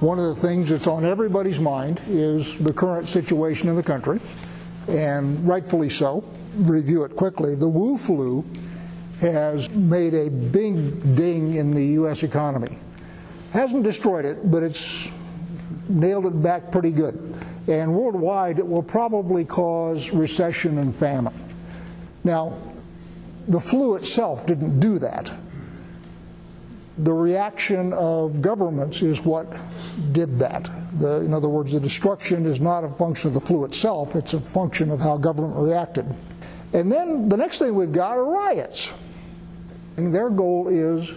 One of the things that's on everybody's mind is the current situation in the country, and rightfully so. Review it quickly. The Wu flu has made a big ding in the U.S. economy. Hasn't destroyed it, but it's nailed it back pretty good. And worldwide, it will probably cause recession and famine. Now, the flu itself didn't do that the reaction of governments is what did that. The, in other words, the destruction is not a function of the flu itself, it's a function of how government reacted. And then the next thing we've got are riots. And their goal is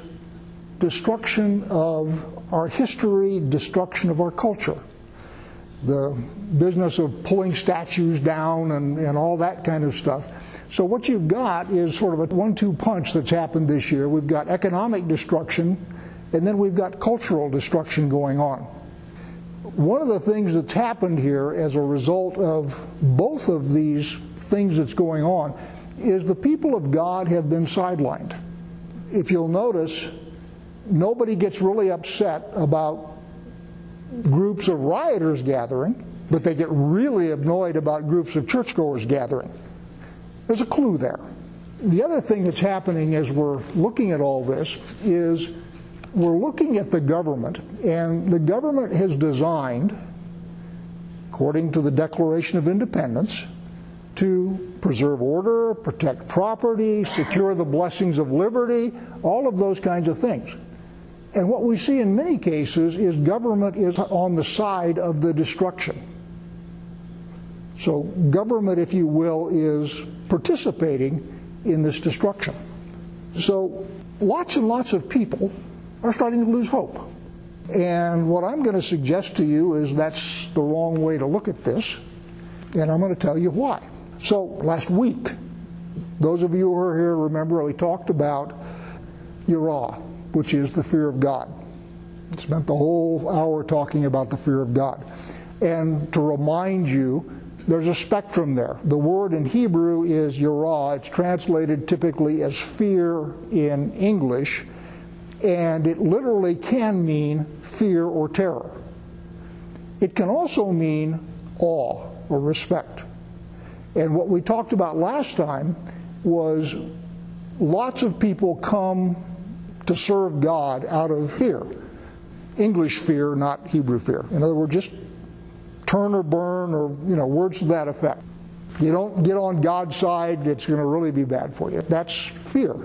destruction of our history, destruction of our culture. The business of pulling statues down and, and all that kind of stuff. So what you've got is sort of a one-two punch that's happened this year. We've got economic destruction, and then we've got cultural destruction going on. One of the things that's happened here as a result of both of these things that's going on is the people of God have been sidelined. If you'll notice, nobody gets really upset about groups of rioters gathering, but they get really annoyed about groups of churchgoers gathering. There's a clue there. The other thing that's happening as we're looking at all this is we're looking at the government, and the government has designed, according to the Declaration of Independence, to preserve order, protect property, secure the blessings of liberty, all of those kinds of things. And what we see in many cases is government is on the side of the destruction. So, government, if you will, is participating in this destruction. So, lots and lots of people are starting to lose hope. And what I'm going to suggest to you is that's the wrong way to look at this, and I'm going to tell you why. So, last week, those of you who are here remember we talked about Yirah, which is the fear of God. Spent the whole hour talking about the fear of God. And to remind you, there's a spectrum there. The word in Hebrew is yirah. It's translated typically as fear in English, and it literally can mean fear or terror. It can also mean awe or respect. And what we talked about last time was lots of people come to serve God out of fear. English fear, not Hebrew fear. In other words, just turn or burn or you know words to that effect. If you don't get on God's side, it's going to really be bad for you. That's fear.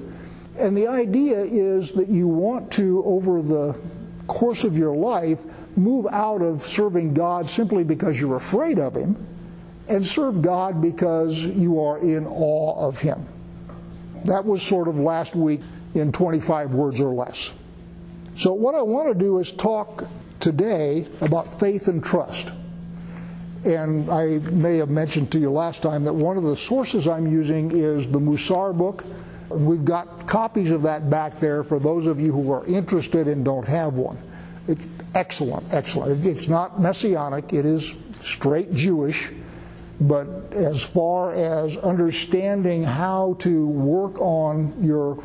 And the idea is that you want to, over the course of your life, move out of serving God simply because you're afraid of Him and serve God because you are in awe of Him. That was sort of last week in 25 words or less. So, what I want to do is talk today about faith and trust. And I may have mentioned to you last time that one of the sources I'm using is the Musar book. We've got copies of that back there for those of you who are interested and don't have one. It's excellent, excellent. It's not messianic, it is straight Jewish, but as far as understanding how to work on your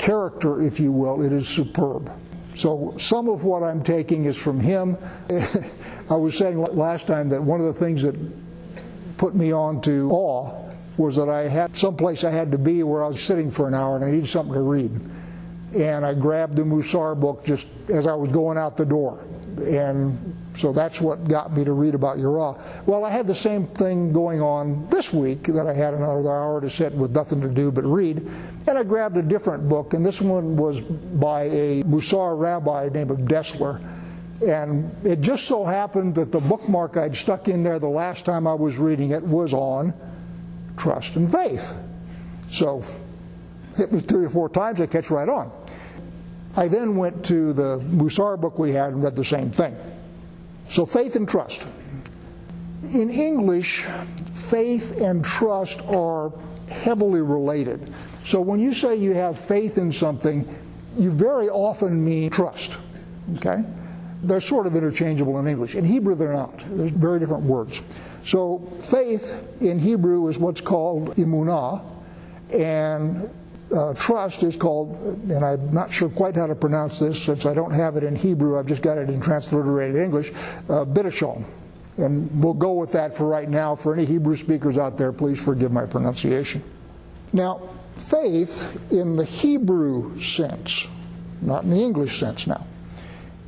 character, if you will, it is superb. So some of what I'm taking is from him. I was saying last time that one of the things that put me on to awe was that I had someplace I had to be where I was sitting for an hour and I needed something to read. And I grabbed the Musar book just as I was going out the door. And so that's what got me to read about Yirah. Well, I had the same thing going on this week that I had another hour to sit with nothing to do but read. And I grabbed a different book, and this one was by a Musar rabbi named Dessler. And it just so happened that the bookmark I'd stuck in there the last time I was reading it was on trust and faith. So hit me three or four times, I catch right on. I then went to the Musar book we had and read the same thing. So faith and trust. In English, faith and trust are heavily related. So when you say you have faith in something, you very often mean trust. Okay? They're sort of interchangeable in English. In Hebrew, they're not. They're very different words. So faith in Hebrew is what's called emunah, and uh, trust is called, and I'm not sure quite how to pronounce this since I don't have it in Hebrew, I've just got it in transliterated English, uh, bitachon. And we'll go with that for right now. For any Hebrew speakers out there, please forgive my pronunciation. Now, faith in the Hebrew sense, not in the English sense now,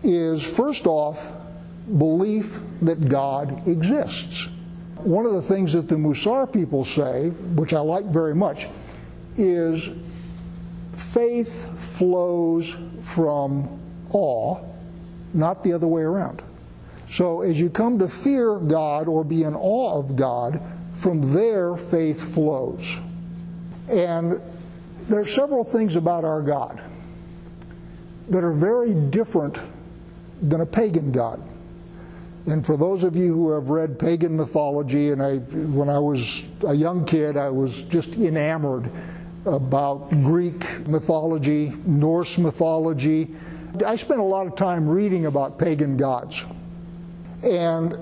is first off belief that God exists. One of the things that the Musar people say, which I like very much, is faith flows from awe, not the other way around. So as you come to fear God or be in awe of God, from there faith flows. And there are several things about our God that are very different than a pagan God. And for those of you who have read pagan mythology, and I, when I was a young kid, I was just enamored about Greek mythology, Norse mythology. I spent a lot of time reading about pagan gods. And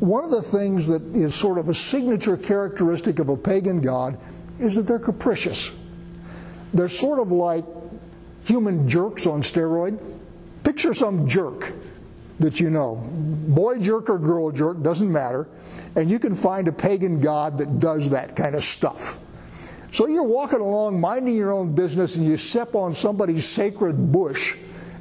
one of the things that is sort of a signature characteristic of a pagan god is that they're capricious. They're sort of like human jerks on steroid. Picture some jerk that you know, boy jerk or girl jerk, doesn't matter, and you can find a pagan god that does that kind of stuff. So you're walking along, minding your own business, and you step on somebody's sacred bush,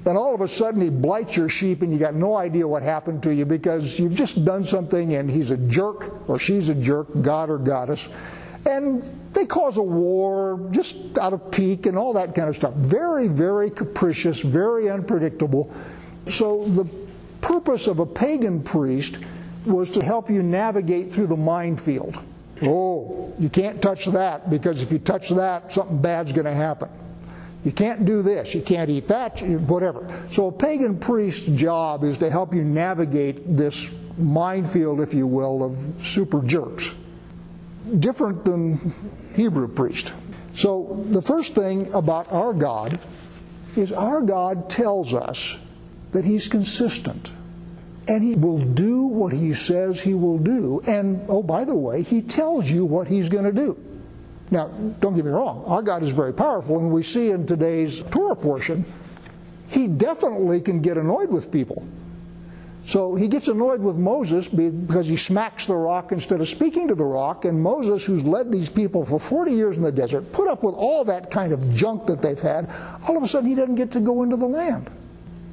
and all of a sudden he blights your sheep, and you got no idea what happened to you because you've just done something, and he's a jerk or she's a jerk, god or goddess, and they cause a war just out of pique and all that kind of stuff. Very, very capricious, very unpredictable. So the purpose of a pagan priest was to help you navigate through the minefield. Oh, you can't touch that because if you touch that, something bad's going to happen. You can't do this, you can't eat that, whatever. So a pagan priest's job is to help you navigate this minefield, if you will, of super jerks. Different than Hebrew priest. So the first thing about our God is our God tells us that He's consistent and he will do what he says he will do. And oh, by the way, he tells you what he's going to do. Now, don't get me wrong, our God is very powerful, and we see in today's Torah portion, he definitely can get annoyed with people. So he gets annoyed with Moses because he smacks the rock instead of speaking to the rock, and Moses, who's led these people for 40 years in the desert, put up with all that kind of junk that they've had, all of a sudden he doesn't get to go into the land.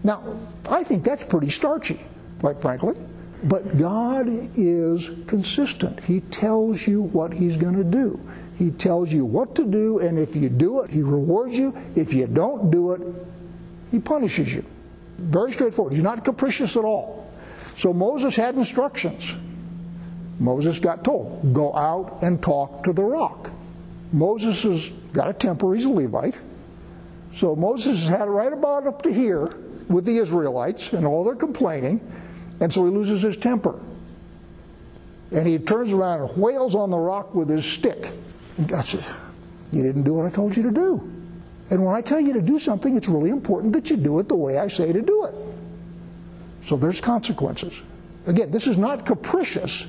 Now, I think that's pretty starchy quite frankly. But God is consistent. He tells you what He's going to do. He tells you what to do, and if you do it, He rewards you. If you don't do it, He punishes you. Very straightforward. He's not capricious at all. So Moses had instructions. Moses got told, go out and talk to the rock. Moses has got a temper, he's a Levite. So Moses had it right about up to here with the Israelites and all their complaining. And so he loses his temper. And he turns around and wails on the rock with his stick. And God says, You didn't do what I told you to do. And when I tell you to do something, it's really important that you do it the way I say to do it. So there's consequences. Again, this is not capricious.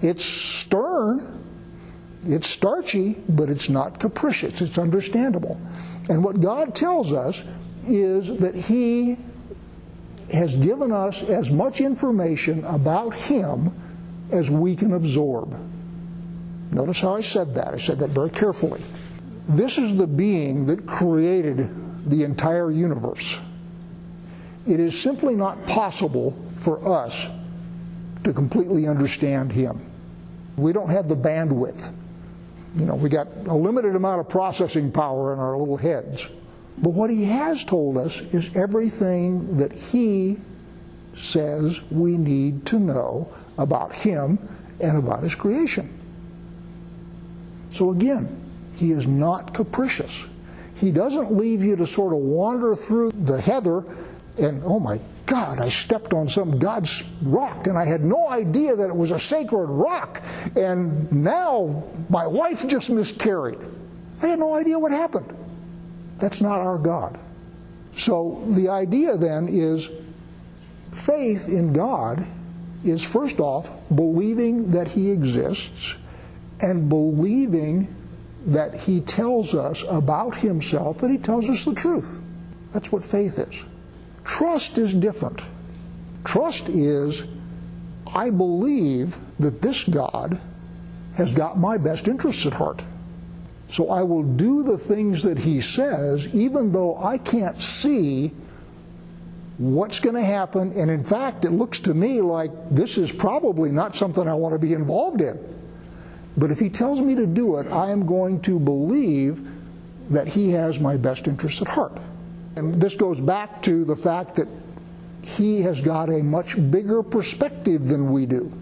It's stern, it's starchy, but it's not capricious. It's understandable. And what God tells us is that He has given us as much information about Him as we can absorb. Notice how I said that. I said that very carefully. This is the being that created the entire universe. It is simply not possible for us to completely understand Him. We don't have the bandwidth. You know, we got a limited amount of processing power in our little heads. But what he has told us is everything that he says we need to know about him and about his creation. So again, he is not capricious. He doesn't leave you to sort of wander through the heather and, oh my God, I stepped on some God's rock and I had no idea that it was a sacred rock. And now my wife just miscarried. I had no idea what happened. That's not our God. So the idea then is faith in God is first off believing that He exists and believing that He tells us about Himself, that He tells us the truth. That's what faith is. Trust is different. Trust is, I believe that this God has got my best interests at heart. So I will do the things that He says, even though I can't see what's going to happen. And in fact, it looks to me like this is probably not something I want to be involved in. But if He tells me to do it, I am going to believe that He has my best interests at heart. And this goes back to the fact that He has got a much bigger perspective than we do.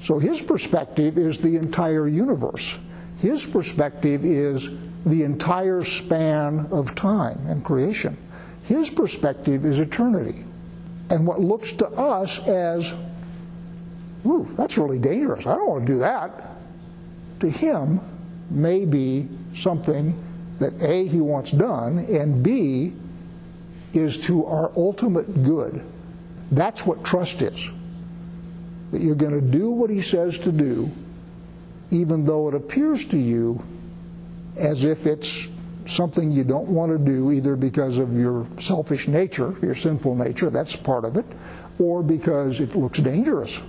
So His perspective is the entire universe. His perspective is the entire span of time and creation. His perspective is eternity. And what looks to us as, ooh, that's really dangerous. I don't want to do that. To him may be something that A, he wants done, and B, is to our ultimate good. That's what trust is. That you're going to do what he says to do, even though it appears to you as if it's something you don't want to do, either because of your selfish nature, your sinful nature, that's part of it, or because it looks dangerous.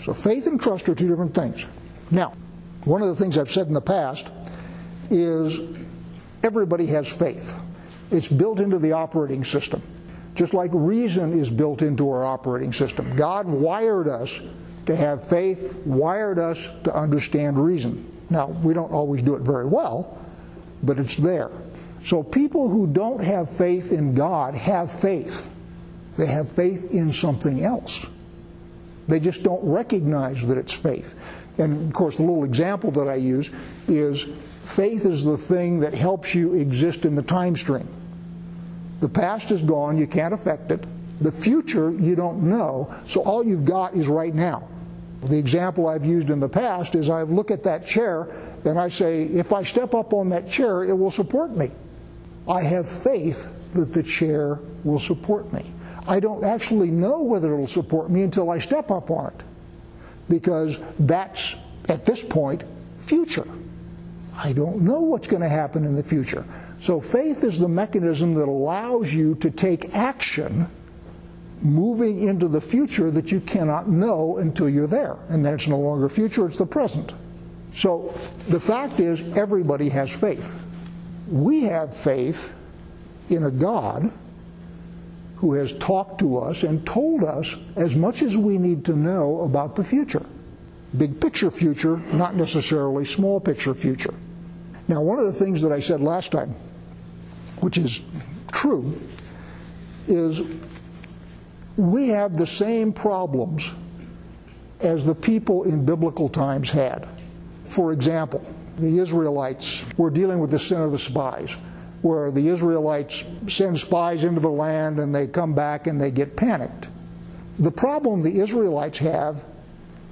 So faith and trust are two different things. Now, one of the things I've said in the past is everybody has faith. It's built into the operating system, just like reason is built into our operating system. God wired us to have faith, wired us to understand reason. Now, we don't always do it very well, but it's there. So people who don't have faith in God have faith. They have faith in something else. They just don't recognize that it's faith. And of course, the little example that I use is faith is the thing that helps you exist in the time stream. The past is gone, you can't affect it. The future, you don't know. So all you've got is right now. The example I've used in the past is I look at that chair and I say, if I step up on that chair, it will support me. I have faith that the chair will support me. I don't actually know whether it'll support me until I step up on it because that's, at this point, future. I don't know what's going to happen in the future. So faith is the mechanism that allows you to take action moving into the future that you cannot know until you're there. And then it's no longer future, it's the present. So the fact is, everybody has faith. We have faith in a God who has talked to us and told us as much as we need to know about the future. Big picture future, not necessarily small picture future. Now, one of the things that I said last time, which is true, is we have the same problems as the people in biblical times had. For example, the Israelites were dealing with the sin of the spies, where the Israelites send spies into the land and they come back and they get panicked. The problem the Israelites have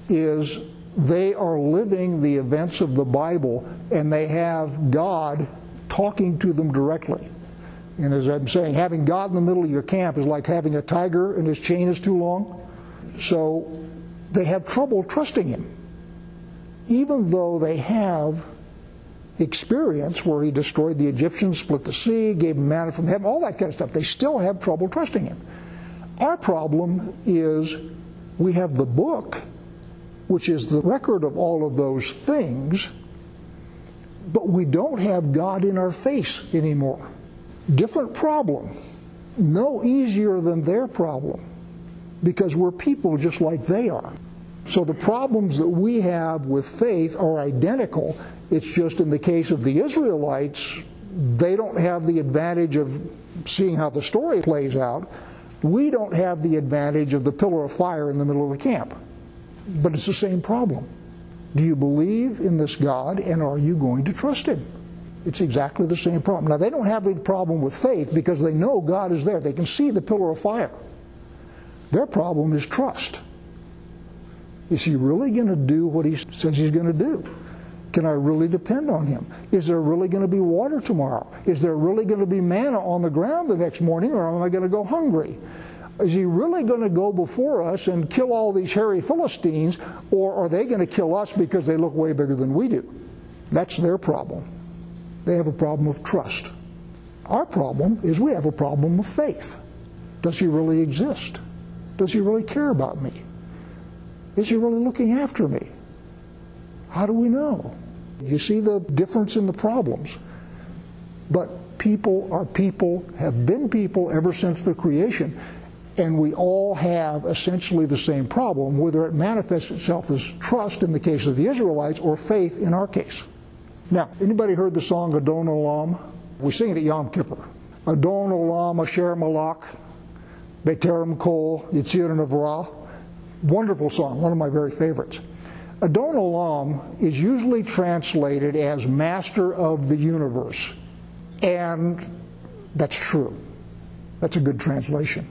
is they are living the events of the Bible and they have God talking to them directly. And as I'm saying, having God in the middle of your camp is like having a tiger and his chain is too long. So they have trouble trusting him. Even though they have experience where he destroyed the Egyptians, split the sea, gave them manna from heaven, all that kind of stuff, they still have trouble trusting him. Our problem is we have the book, which is the record of all of those things, but we don't have God in our face anymore. Different problem. No easier than their problem because we're people just like they are. So the problems that we have with faith are identical. It's just in the case of the Israelites, they don't have the advantage of seeing how the story plays out. We don't have the advantage of the pillar of fire in the middle of the camp. But it's the same problem. Do you believe in this God and are you going to trust Him? It's exactly the same problem. Now, they don't have any problem with faith because they know God is there. They can see the pillar of fire. Their problem is trust. Is he really going to do what he says he's going to do? Can I really depend on him? Is there really going to be water tomorrow? Is there really going to be manna on the ground the next morning, or am I going to go hungry? Is he really going to go before us and kill all these hairy Philistines, or are they going to kill us because they look way bigger than we do? That's their problem. They have a problem of trust. Our problem is we have a problem of faith. Does he really exist? Does he really care about me? Is he really looking after me? How do we know? You see the difference in the problems. But people are people, have been people ever since the creation, and we all have essentially the same problem, whether it manifests itself as trust in the case of the Israelites or faith in our case. Now, anybody heard the song Adon Olam? We sing it at Yom Kippur. Adon Olam Asher Malak, Beterem Kol, Yitzir Navra. Wonderful song, one of my very favorites. Adon Olam is usually translated as master of the universe. And that's true. That's a good translation.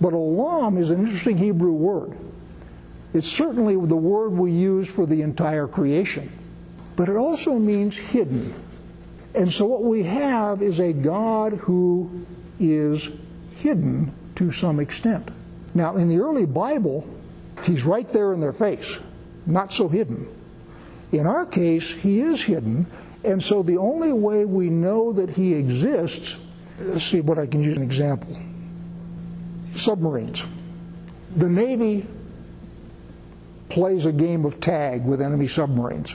But olam is an interesting Hebrew word. It's certainly the word we use for the entire creation, but it also means hidden. And so what we have is a God who is hidden to some extent. Now, in the early Bible, he's right there in their face, not so hidden. In our case, he is hidden, and so the only way we know that he exists, let's see what I can use an example submarines. The Navy plays a game of tag with enemy submarines.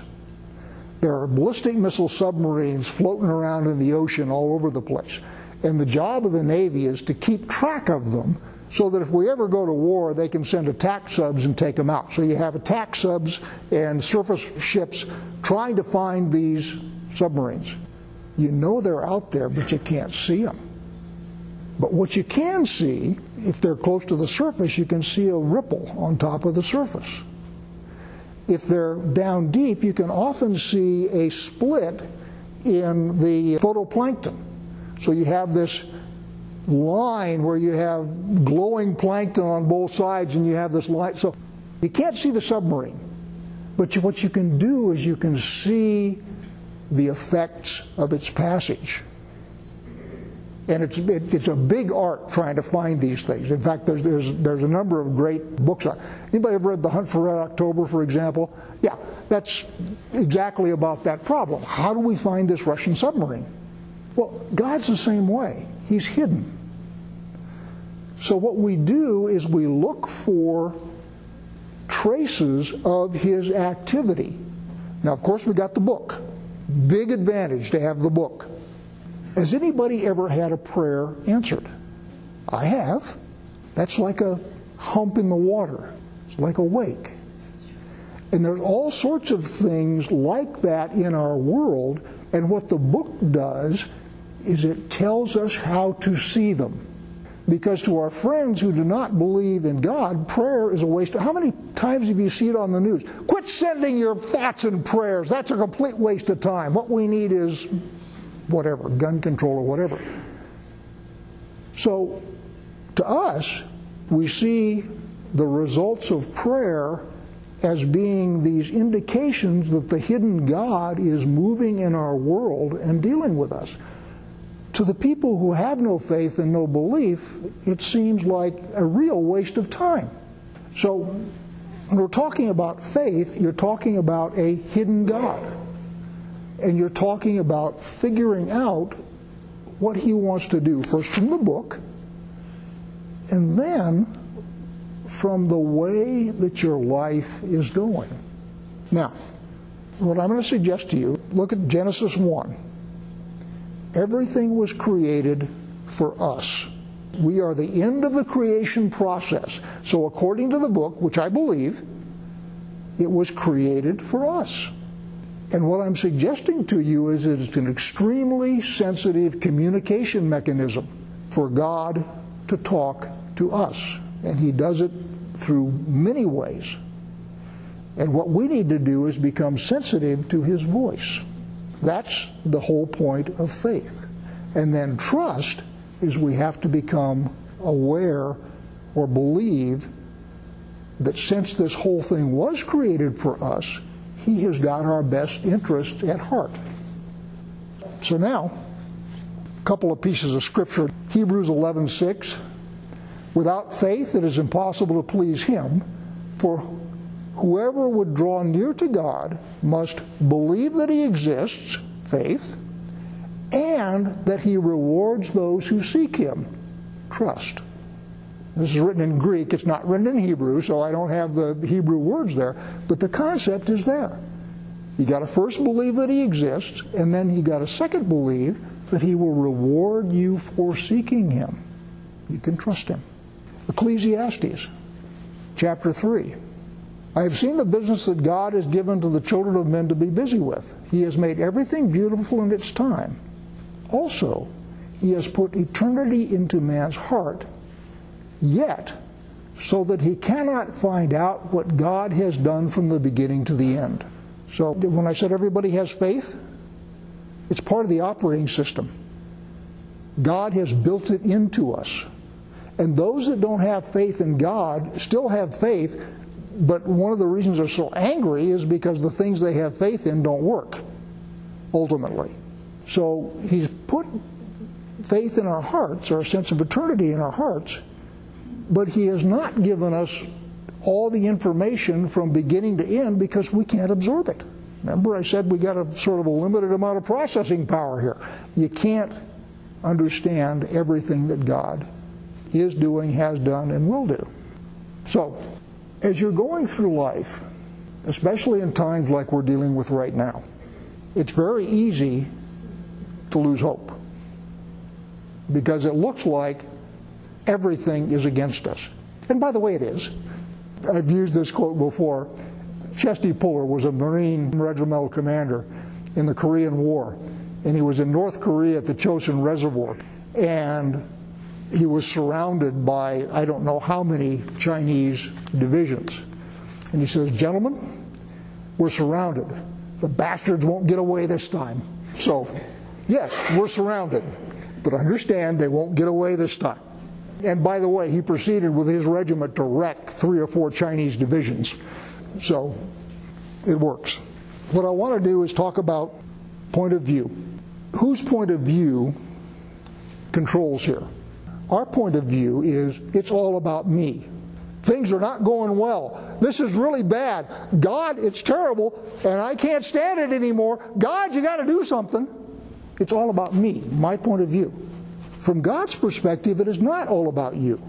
There are ballistic missile submarines floating around in the ocean all over the place. And the job of the Navy is to keep track of them so that if we ever go to war, they can send attack subs and take them out. So you have attack subs and surface ships trying to find these submarines. You know they're out there, but you can't see them. But what you can see, if they're close to the surface, you can see a ripple on top of the surface. If they're down deep, you can often see a split in the phytoplankton. So you have this line where you have glowing plankton on both sides and you have this light. So you can't see the submarine. But what you can do is you can see the effects of its passage. And it's, it, it's a big art trying to find these things. In fact, there's, there's, there's a number of great books Anybody ever read The Hunt for Red October, for example? Yeah, that's exactly about that problem. How do we find this Russian submarine? Well, God's the same way. He's hidden. So what we do is we look for traces of his activity. Now, of course, we got the book. Big advantage to have the book. Has anybody ever had a prayer answered? I have. That's like a hump in the water. It's like a wake. And there's all sorts of things like that in our world, and what the book does is it tells us how to see them. Because to our friends who do not believe in God, prayer is a waste. Of, how many times have you seen it on the news? Quit sending your thoughts and prayers. That's a complete waste of time. What we need is whatever, gun control or whatever. So, to us, we see the results of prayer as being these indications that the hidden God is moving in our world and dealing with us. To the people who have no faith and no belief, it seems like a real waste of time. So, when we're talking about faith, you're talking about a hidden God and you're talking about figuring out what he wants to do, first from the book, and then from the way that your life is going. Now, what I'm going to suggest to you, look at Genesis 1. Everything was created for us. We are the end of the creation process. So, according to the book, which I believe, it was created for us. And what I'm suggesting to you is it's an extremely sensitive communication mechanism for God to talk to us. And He does it through many ways. And what we need to do is become sensitive to His voice. That's the whole point of faith. And then trust is we have to become aware or believe that since this whole thing was created for us, he has got our best interest at heart. So now, a couple of pieces of scripture. Hebrews 11:6. Without faith, it is impossible to please Him, for whoever would draw near to God must believe that He exists, faith, and that He rewards those who seek Him, trust. This is written in Greek, it's not written in Hebrew, so I don't have the Hebrew words there, but the concept is there. You got to first believe that He exists, and then you got to second believe that He will reward you for seeking Him. You can trust Him. Ecclesiastes chapter 3. I have seen the business that God has given to the children of men to be busy with. He has made everything beautiful in its time. Also, He has put eternity into man's heart, yet, so that he cannot find out what God has done from the beginning to the end. So, when I said everybody has faith, it's part of the operating system. God has built it into us. And those that don't have faith in God still have faith, but one of the reasons they're so angry is because the things they have faith in don't work, ultimately. So He's put faith in our hearts, a sense of eternity in our hearts, but He has not given us all the information from beginning to end because we can't absorb it. Remember, I said we got a sort of a limited amount of processing power here. You can't understand everything that God is doing, has done, and will do. So, as you're going through life, especially in times like we're dealing with right now, it's very easy to lose hope because it looks like everything is against us. And by the way, it is. I've used this quote before. Chesty Puller was a Marine regimental commander in the Korean War, and he was in North Korea at the Chosin Reservoir. And he was surrounded by I don't know how many Chinese divisions. And he says, Gentlemen, we're surrounded. The bastards won't get away this time. So, yes, we're surrounded. But understand they won't get away this time. And by the way, he proceeded with his regiment to wreck three or four Chinese divisions. So it works. What I want to do is talk about point of view. Whose point of view controls here? Our point of view is it's all about me. Things are not going well. This is really bad. God, it's terrible, and I can't stand it anymore. God, you got to do something. It's all about me, my point of view. From God's perspective, it is not all about you.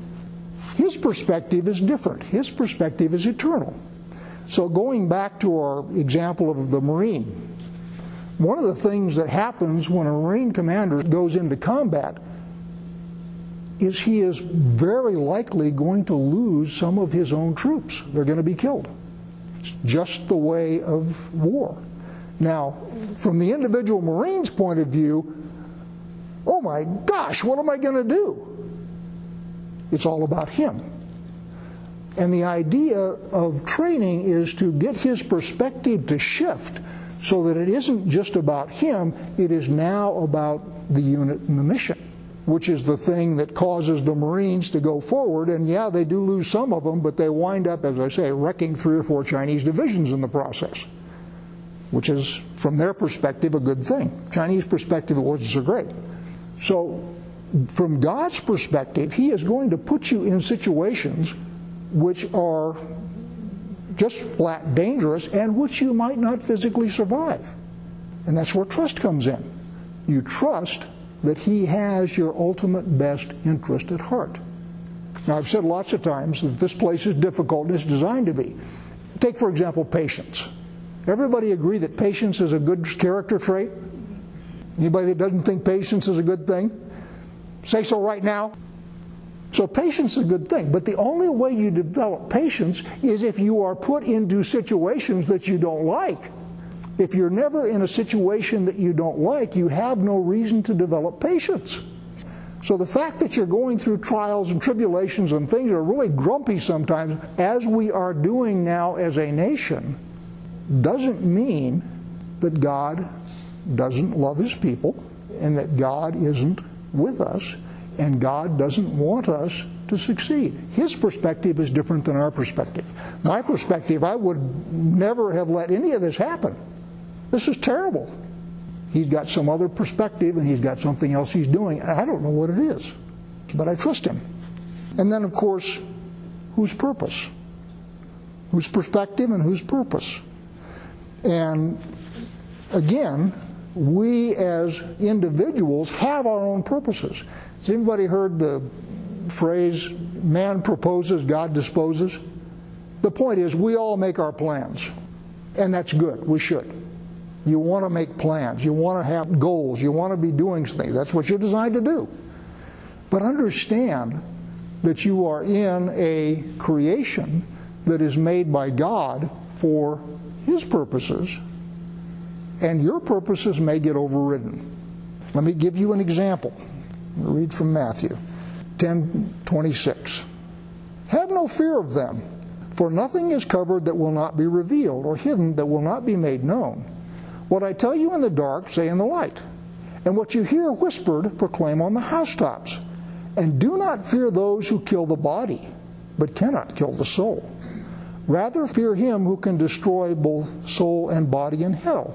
His perspective is different. His perspective is eternal. So, going back to our example of the Marine, one of the things that happens when a Marine commander goes into combat is he is very likely going to lose some of his own troops. They're going to be killed. It's just the way of war. Now, from the individual Marine's point of view, oh my gosh, what am I going to do? It's all about him. And the idea of training is to get his perspective to shift so that it isn't just about him, it is now about the unit and the mission which is the thing that causes the Marines to go forward. And yeah, they do lose some of them, but they wind up, as I say, wrecking three or four Chinese divisions in the process, which is, from their perspective, a good thing. Chinese perspective, it wasn't so great. So, from God's perspective, He is going to put you in situations which are just flat dangerous and which you might not physically survive. And that's where trust comes in. You trust that He has your ultimate best interest at heart. Now, I've said lots of times that this place is difficult and it's designed to be. Take, for example, patience. Everybody agree that patience is a good character trait? Anybody that doesn't think patience is a good thing? Say so right now. So patience is a good thing, but the only way you develop patience is if you are put into situations that you don't like. If you're never in a situation that you don't like, you have no reason to develop patience. So the fact that you're going through trials and tribulations and things are really grumpy sometimes, as we are doing now as a nation, doesn't mean that God doesn't love his people and that God isn't with us and God doesn't want us to succeed. His perspective is different than our perspective. My perspective, I would never have let any of this happen. This is terrible. He's got some other perspective and he's got something else he's doing. I don't know what it is, but I trust him. And then, of course, whose purpose? Whose perspective and whose purpose? And again, we as individuals have our own purposes. Has anybody heard the phrase, man proposes, God disposes? The point is, we all make our plans, and that's good. We should. You want to make plans, you want to have goals, you want to be doing things. That's what you're designed to do. But understand that you are in a creation that is made by God for His purposes, and your purposes may get overridden. Let me give you an example. read from Matthew 10:26. Have no fear of them, for nothing is covered that will not be revealed, or hidden that will not be made known. What I tell you in the dark, say in the light, and what you hear whispered, proclaim on the housetops. And do not fear those who kill the body, but cannot kill the soul. Rather fear him who can destroy both soul and body in hell.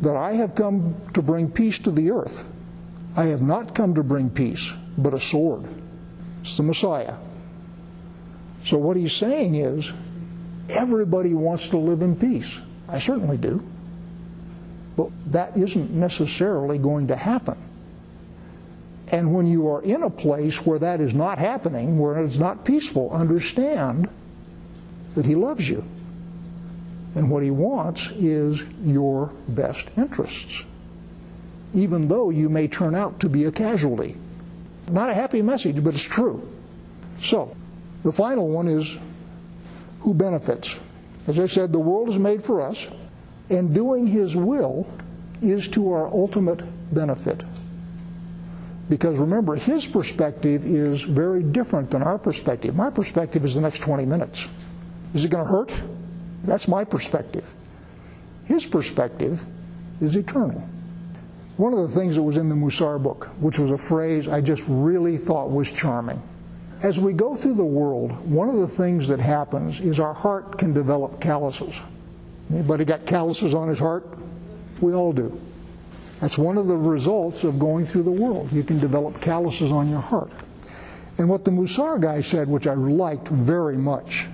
that I have come to bring peace to the earth. I have not come to bring peace, but a sword. It's the Messiah. So what he's saying is, everybody wants to live in peace. I certainly do. But that isn't necessarily going to happen. And when you are in a place where that is not happening, where it's not peaceful, understand that He loves you. And what He wants is your best interests, even though you may turn out to be a casualty. Not a happy message, but it's true. So, the final one is who benefits? As I said, the world is made for us, and doing His will is to our ultimate benefit. Because remember, his perspective is very different than our perspective. My perspective is the next 20 minutes. Is it going to hurt? That's my perspective. His perspective is eternal. One of the things that was in the Musar book, which was a phrase I just really thought was charming. As we go through the world, one of the things that happens is our heart can develop calluses. Anybody got calluses on his heart? We all do. That's one of the results of going through the world. You can develop calluses on your heart. And what the Musar guy said, which I liked very much,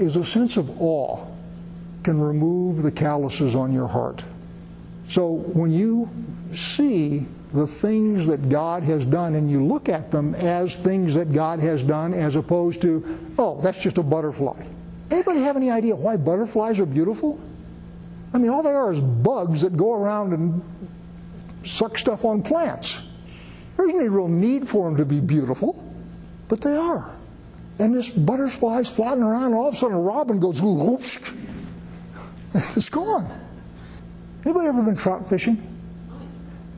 is a sense of awe can remove the calluses on your heart. So when you see the things that God has done and you look at them as things that God has done as opposed to, oh, that's just a butterfly. Anybody have any idea why butterflies are beautiful? I mean, all they are is bugs that go around and suck stuff on plants. There isn't any real need for them to be beautiful, but they are. And this butterfly's floating around, all of a sudden a robin goes, whoops, it's gone. Anybody ever been trout fishing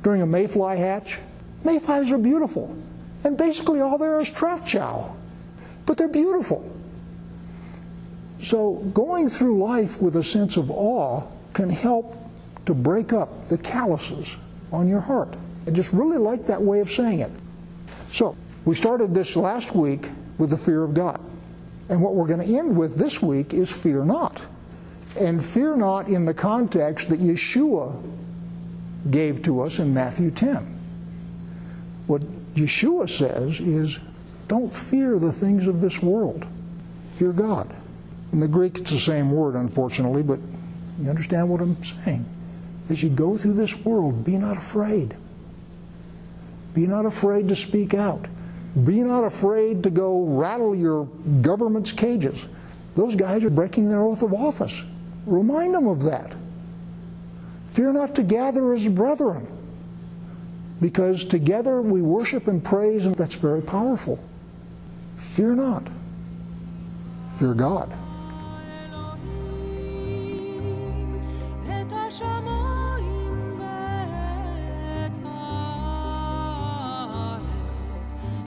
during a mayfly hatch? Mayflies are beautiful. And basically all there is trout chow. But they're beautiful. So going through life with a sense of awe can help to break up the calluses on your heart. I just really like that way of saying it. So, we started this last week with the fear of God. And what we're going to end with this week is fear not. And fear not in the context that Yeshua gave to us in Matthew 10. What Yeshua says is don't fear the things of this world, fear God. In the Greek, it's the same word, unfortunately, but you understand what I'm saying? As you go through this world, be not afraid. Be not afraid to speak out. Be not afraid to go rattle your government's cages. Those guys are breaking their oath of office. Remind them of that. Fear not to gather as brethren, because together we worship and praise, and that's very powerful. Fear not. Fear God.